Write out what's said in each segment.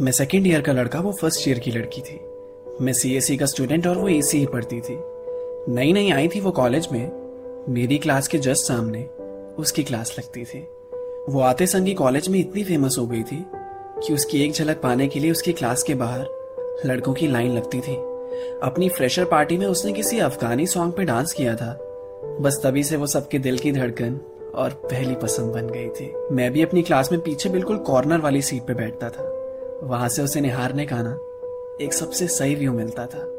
मैं second year का लड़का, वो फ़र्स्ट ईयर की लड़की थी। मैं सी का स्टूडेंट और वो ए ही पढ़ती थी। नई नई आई थी वो कॉलेज में। मेरी क्लास के जस्ट सामने उसकी क्लास लगती थी। वो आते संगी कॉलेज में इतनी फ़ेमस हो गई थी कि उसकी एक झलक पाने के लिए उसकी क्लास के बाहर लड़कों की लाइन लगती थी। अपनी फ्रेशर पार्टी में उसने किसी अफगानी सॉन्ग पे डांस किया था। बस तभी से वो सबके दिल की धड़कन और पहली पसंद बन गई थी। मैं भी अपनी क्लास में पीछे बिल्कुल कॉर्नर वाली सीट पे बैठता था। वहाँ से उसे निहारने का ना एक सबसे सही व्यू मिलता था।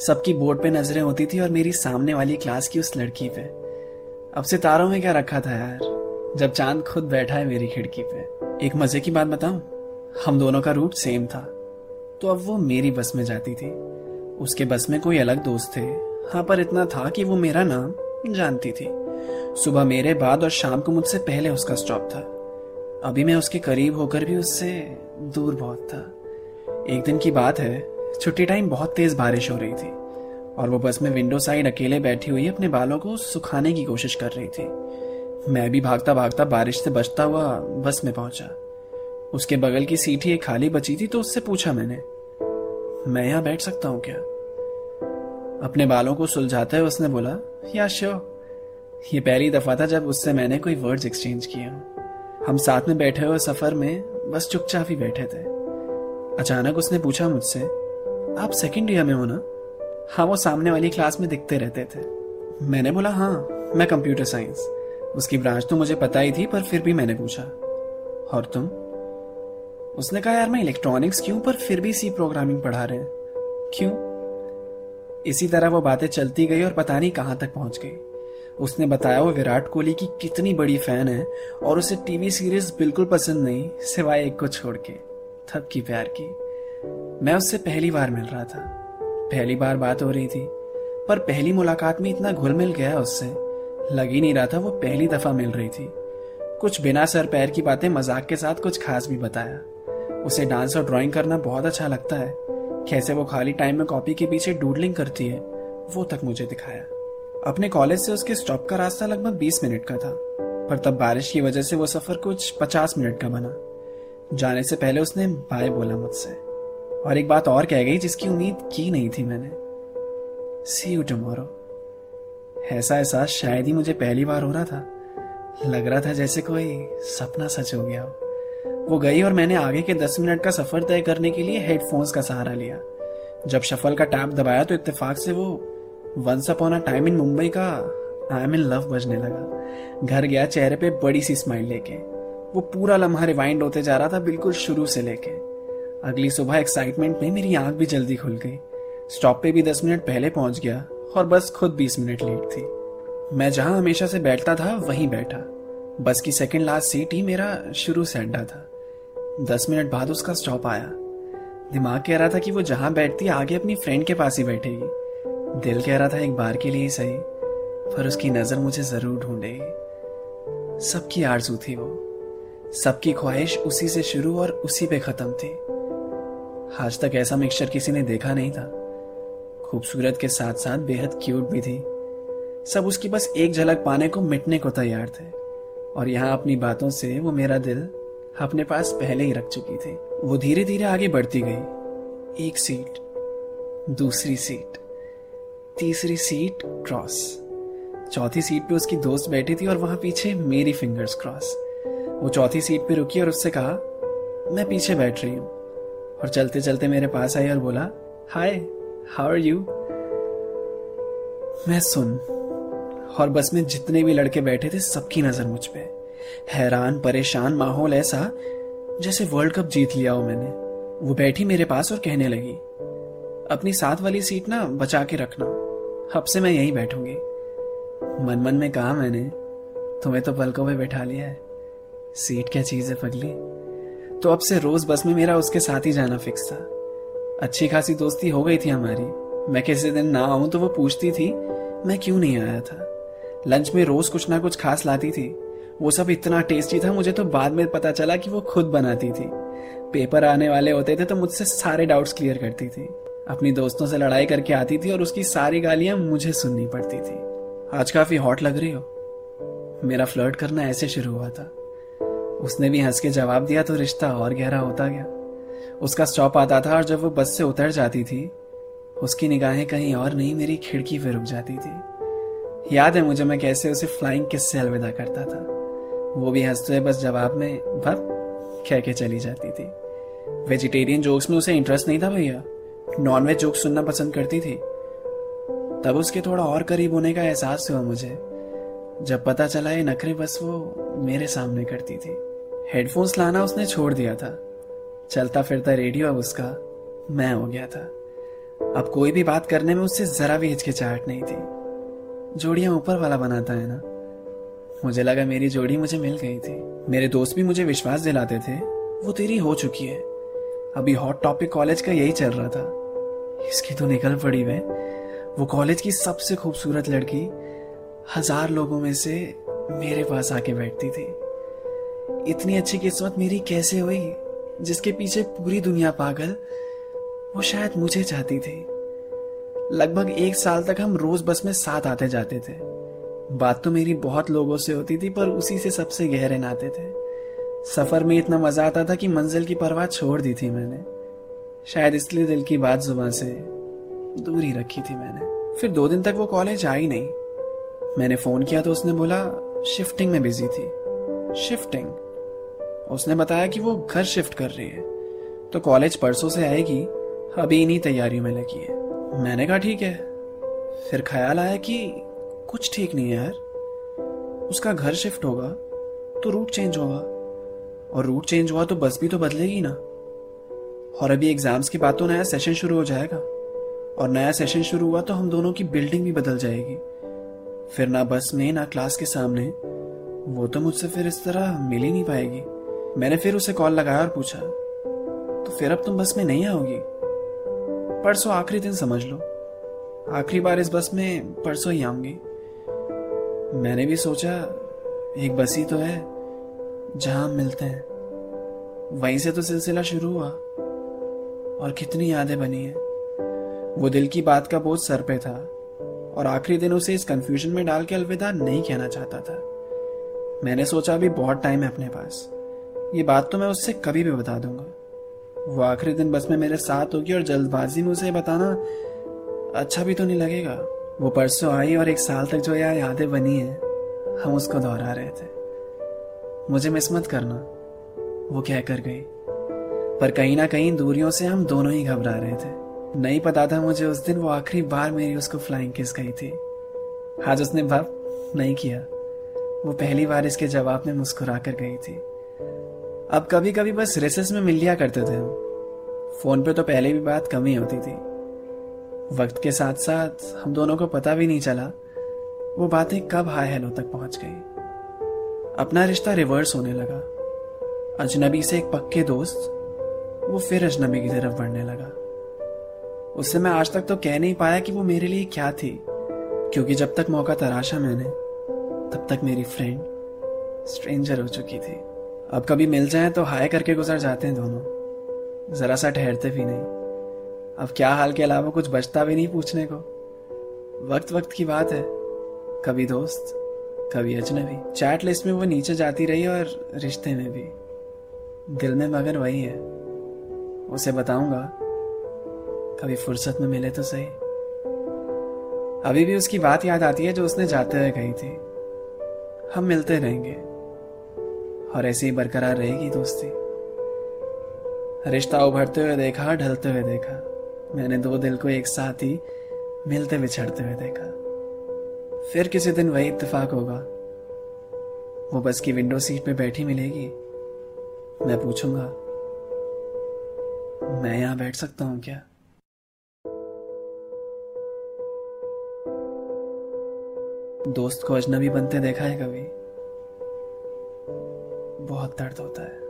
सबकी बोर्ड पे नज़रें होती थी और मेरी सामने वाली क्लास की उस लड़की पे। अब सितारों में क्या रखा था यार? जब चाँद खुद बैठा है मेरी खिड़की पे। एक मज़े की बात बताऊँ? हम दोनों का रूट सेम था। तो अब वो मेरी बस में जाती थी। उसके बस में कोई अलग दोस्त थे। हाँ पर इतना था कि वो मेरा नाम जानती थी। सुबह मेरे बाद और शाम को मुझसे पहले उसका स्टॉप था। अभी मैं उसके करीब होकर भी उससे दूर बहुत था। एक दिन की बात है, छुट्टी टाइम बहुत तेज बारिश हो रही थी और वो बस में विंडो साइड अकेले बैठी हुई अपने बालों को सुखाने की कोशिश कर रही थी। मैं भी भागता भागता बारिश से बचता हुआ बस में पहुँचा। उसके बगल की सीट ही एक खाली बची थी तो उससे पूछा मैंने, मैं यहाँ बैठ सकता हूँ क्या? अपने बालों को सुलझाते हुए उसने बोला, या श्योर। ये पहली दफ़ा था जब उससे मैंने कोई वर्ड्स एक्सचेंज किया हम साथ में बैठे हुए सफ़र में बस चुपचाप ही बैठे थे। अचानक उसने पूछा मुझसे, आप सेकंड ईयर में हो ना? हाँ वो सामने वाली क्लास में दिखते रहते थे। मैंने बोला हाँ मैं कंप्यूटर साइंस उसकी ब्रांच तो मुझे पता ही थी, पर फिर भी मैंने पूछा, और तुम? उसने कहा, यार, मैं इलेक्ट्रॉनिक्स क्यों, पर फिर भी सी प्रोग्रामिंग पढ़ा रहे हैं। क्यों? इसी तरह वो बातें चलती गई और पता नहीं कहाँ तक पहुँच गई। उसने बताया वो विराट कोहली की कितनी बड़ी फ़ैन है और उसे टीवी सीरीज़ बिल्कुल पसंद नहीं, सिवाय एक को छोड़ के। थप की प्यार की। मैं उससे पहली बार मिल रहा था। पहली बार बात हो रही थी, पर पहली मुलाकात में इतना घुल मिल गया उससे। लग ही नहीं रहा था वो पहली दफ़ा मिल रही थी। कुछ बिना सर पैर की बातें मज़ाक के साथ कुछ खास भी बताया। उसे डांस और ड्राइंग करना बहुत अच्छा लगता है। कैसे वो खाली टाइम में कॉपी के पीछे डूडलिंग करती है, वो तक मुझे दिखाया। अपने कॉलेज से उसके स्टॉप का रास्ता लगभग 20 मिनट का था, पर तब बारिश की वजह से वो सफ़र कुछ 50 मिनट का बना। जाने से पहले उसने बाय बोला मुझसे, और एक बात और कह गई जिसकी उम्मीद की नहीं थी मैंने। सी यू टुमारो ऐसा एहसास शायद ही मुझे पहली बार हो रहा था। लग रहा था जैसे कोई सपना सच हो गया हो। वो गई और मैंने आगे के दस मिनट का सफ़र तय करने के लिए हेडफोन्स का सहारा लिया। जब शफल का टैप दबाया तो इत्तेफाक से वो once upon a time in Mumbai का आई एम इन लव बजने लगा। घर गया, चेहरे पे बड़ी सी स्माइल लेके। वो पूरा लम्हा रिवाइंड होते जा रहा था बिल्कुल शुरू से लेके। अगली सुबह एक्साइटमेंट में मेरी आँख भी जल्दी खुल गई। स्टॉप पे भी दस मिनट पहले पहुँच गया और बस खुद बीस मिनट लेट थी। मैं जहाँ हमेशा से बैठता था, वहीं बैठा। बस की सेकंड लास्ट सीट ही मेरा शुरू से अड्डा था। दस मिनट बाद उसका स्टॉप आया। दिमाग कह रहा था कि वो जहाँ बैठती, आगे अपनी फ्रेंड के पास ही बैठेगी। दिल कह रहा था एक बार के लिए सही, पर उसकी नज़र मुझे ज़रूर ढूंढेगी सबकी आरज़ू थी वो। सबकी ख्वाहिश उसी से शुरू और उसी पे खत्म थी। आज तक ऐसा मिक्सचर किसी ने देखा नहीं था। खूबसूरत के साथ साथ बेहद क्यूट भी थी। सब उसकी बस एक झलक पाने को मिटने को तैयार थे। और यहाँ अपनी बातों से वो मेरा दिल अपने पास पहले ही रख चुकी थी। वो धीरे धीरे आगे बढ़ती गई। एक सीट दूसरी सीट तीसरी सीट क्रॉस चौथी सीट पे उसकी दोस्त बैठी थी और वहाँ पीछे मेरी फिंगर्स क्रॉस वो चौथी सीट पे रुकी और उससे कहा, मैं पीछे बैठ रही हूँ। और चलते चलते मेरे पास आई और बोला हाय हाउ आर यू मैं सुन। और बस में जितने भी लड़के बैठे थे, सबकी नज़र मुझ पे। हैरान, परेशान माहौल ऐसा, जैसे वर्ल्ड कप जीत लिया हो मैंने। वो बैठी मेरे पास और कहने लगी, अपनी साथ वाली सीट ना बचा के रखना। अब से मैं यहीं बैठूँगी। मन मन में कहा मैंने, तुम्हें तो पलकों में बैठा लिया है। सीट क्या चीज़ है पगली? तो अब से रोज बस में मेरा उसके साथ ही जाना फिक्स था। अच्छी खासी दोस्ती हो गई थी हमारी। मैं किसी दिन ना आऊँ तो वो पूछती थी, मैं क्यों नहीं आया था? लंच में रोज कुछ ना कुछ खास लाती थी। वो सब इतना टेस्टी था, मुझे तो बाद में पता चला कि वो खुद बनाती थी। पेपर आने वाले होते थे तो मुझसे सारे डाउट्स क्लियर करती थी। अपनी दोस्तों से लड़ाई करके आती थी और उसकी सारी गालियाँ मुझे सुननी पड़ती थी। आज काफ़ी हॉट लग रही हो। मेरा फ्लर्ट करना ऐसे शुरू हुआ था। उसने भी हंस के जवाब दिया तो रिश्ता और गहरा होता गया। उसका स्टॉप आता था और जब वो बस से उतर जाती थी, उसकी निगाहें कहीं और नहीं, मेरी खिड़की पे रुक जाती थी। याद है मुझे मैं कैसे उसे फ्लाइंग किस से अलविदा करता था। वो भी हँसते हुए बस जवाब में भब कह के चली जाती थी। वेजिटेरियन जोक्स में उसे इंटरेस्ट नहीं था भैया। नॉन जोक सुनना पसंद करती थी। तब उसके थोड़ा और करीब होने का एहसास हुआ मुझे। जब पता चला ये नखरे बस वो मेरे सामने करती थी। हेडफोन्स लाना उसने छोड़ दिया था। चलता फिरता रेडियो अब उसका मैं हो गया था। अब कोई भी बात करने में उससे जरा भी हिचकिचाहट नहीं थी। जोड़ियाँ ऊपर वाला बनाता है ना। मुझे लगा मेरी जोड़ी मुझे मिल गई थी। मेरे दोस्त भी मुझे विश्वास दिलाते थे। वो तेरी हो चुकी है। अभी हॉट टॉपिक कॉलेज का यही चल रहा था। इसकी तो निकल पड़ी वे वो कॉलेज की सबसे खूबसूरत लड़की हज़ार लोगों में से मेरे पास आके बैठती थी। इतनी अच्छी किस्मत मेरी कैसे हुई, जिसके पीछे पूरी दुनिया पागल, वो शायद मुझे चाहती थी। लगभग एक साल तक हम रोज बस में साथ आते जाते थे। बात तो मेरी बहुत लोगों से होती थी, पर उसी से सबसे गहरे नाते थे। सफ़र में इतना मज़ा आता था कि मंजिल की परवाह छोड़ दी थी मैंने। शायद इसलिए दिल की बात ज़ुबान से दूरी रखी थी मैंने। फिर दो दिन तक वो कॉलेज आई नहीं। मैंने फ़ोन किया तो उसने बोला शिफ्टिंग में बिज़ी थी। शिफ्टिंग उसने बताया कि वो घर शिफ्ट कर रही है। तो कॉलेज परसों से आएगी, अभी इन्हीं तैयारियों में लगी है। मैंने कहा, ठीक है। फिर ख्याल आया कि कुछ ठीक नहीं है यार। उसका घर शिफ्ट होगा तो रूट चेंज होगा। और रूट चेंज हुआ तो बस भी तो बदलेगी ना। और अभी एग्ज़ाम्स के बाद तो नया सेशन शुरू हो जाएगा। और नया सेशन शुरू हुआ तो हम दोनों की बिल्डिंग भी बदल जाएगी। फिर ना बस में, ना क्लास के सामने। वो तो मुझसे फिर इस तरह मिल ही नहीं पाएगी। मैंने फिर उसे कॉल लगाया और पूछा तो फिर अब तुम बस में नहीं आओगी? परसों आखिरी दिन समझ लो। आखिरी बार इस बस में परसों ही आऊँगी। मैंने भी सोचा, एक बस ही तो है, जहाँ मिलते हैं। वहीं से तो सिलसिला शुरू हुआ। और कितनी यादें बनी है। वो दिल की बात का बोझ सर पे था और आखिरी दिन उसे इस कंफ्यूजन में डाल के अलविदा नहीं कहना चाहता था। मैंने सोचा अभी बहुत टाइम है अपने पास। ये बात तो मैं उससे कभी भी बता दूँगा। वो आखिरी दिन बस में मेरे साथ होगी और जल्दबाजी में उसे बताना अच्छा भी तो नहीं लगेगा। वो परसों आई और एक साल तक जो यार यादें बनी है, हम उसको दोहरा रहे थे। मुझे मिस मत करना, वो कह कर गई। पर कहीं ना कहीं दूरियों से हम दोनों ही घबरा रहे थे। नहीं पता था मुझे उस दिन वो आखिरी बार मेरी उसको फ्लाइंग किस गई थी। आज उसने भाव नहीं किया। वो पहली बार इसके जवाब में मुस्कुरा कर गई थी। अब कभी कभी बस रेसेस में मिल लिया करते थे हम। फ़ोन पे तो पहले भी बात कम ही होती थी। वक्त के साथ साथ हम दोनों को पता भी नहीं चला, वो बातें कब हाय हेलो तक पहुँच गई। अपना रिश्ता रिवर्स होने लगा। अजनबी से एक पक्के दोस्त वो फिर अजनबी की तरफ़ बढ़ने लगा। उससे मैं आज तक तो कह नहीं पाया कि वो मेरे लिए क्या थी, क्योंकि जब तक मौका तराशा मैंने, तब तक मेरी फ्रेंड स्ट्रेंजर हो चुकी थी। अब कभी मिल जाए तो हाय करके गुजर जाते हैं दोनों। जरा सा ठहरते भी नहीं। अब क्या हाल के अलावा कुछ बचता भी नहीं पूछने को। वक्त वक्त की बात है। कभी दोस्त, कभी अजनबी। चैट लिस्ट में वो नीचे जाती रही और रिश्ते में भी। दिल में मगर वही है। उसे बताऊँगा। कभी फुर्सत में मिले तो सही। अभी भी उसकी बात याद आती है जो उसने जाते हुए कही थी। हम मिलते रहेंगे। और ऐसे ही बरकरार रहेगी दोस्ती। रिश्ता उभरते हुए देखा, ढलते हुए देखा। मैंने दो दिल को एक साथ ही मिलते बिछड़ते हुए देखा। फिर किसी दिन वही इत्तेफाक होगा। वो बस की विंडो सीट में बैठी मिलेगी। मैं पूछूँगा मैं यहाँ बैठ सकता हूँ क्या? दोस्त को अजनबी बनते देखा है कभी? बहुत दर्द होता है।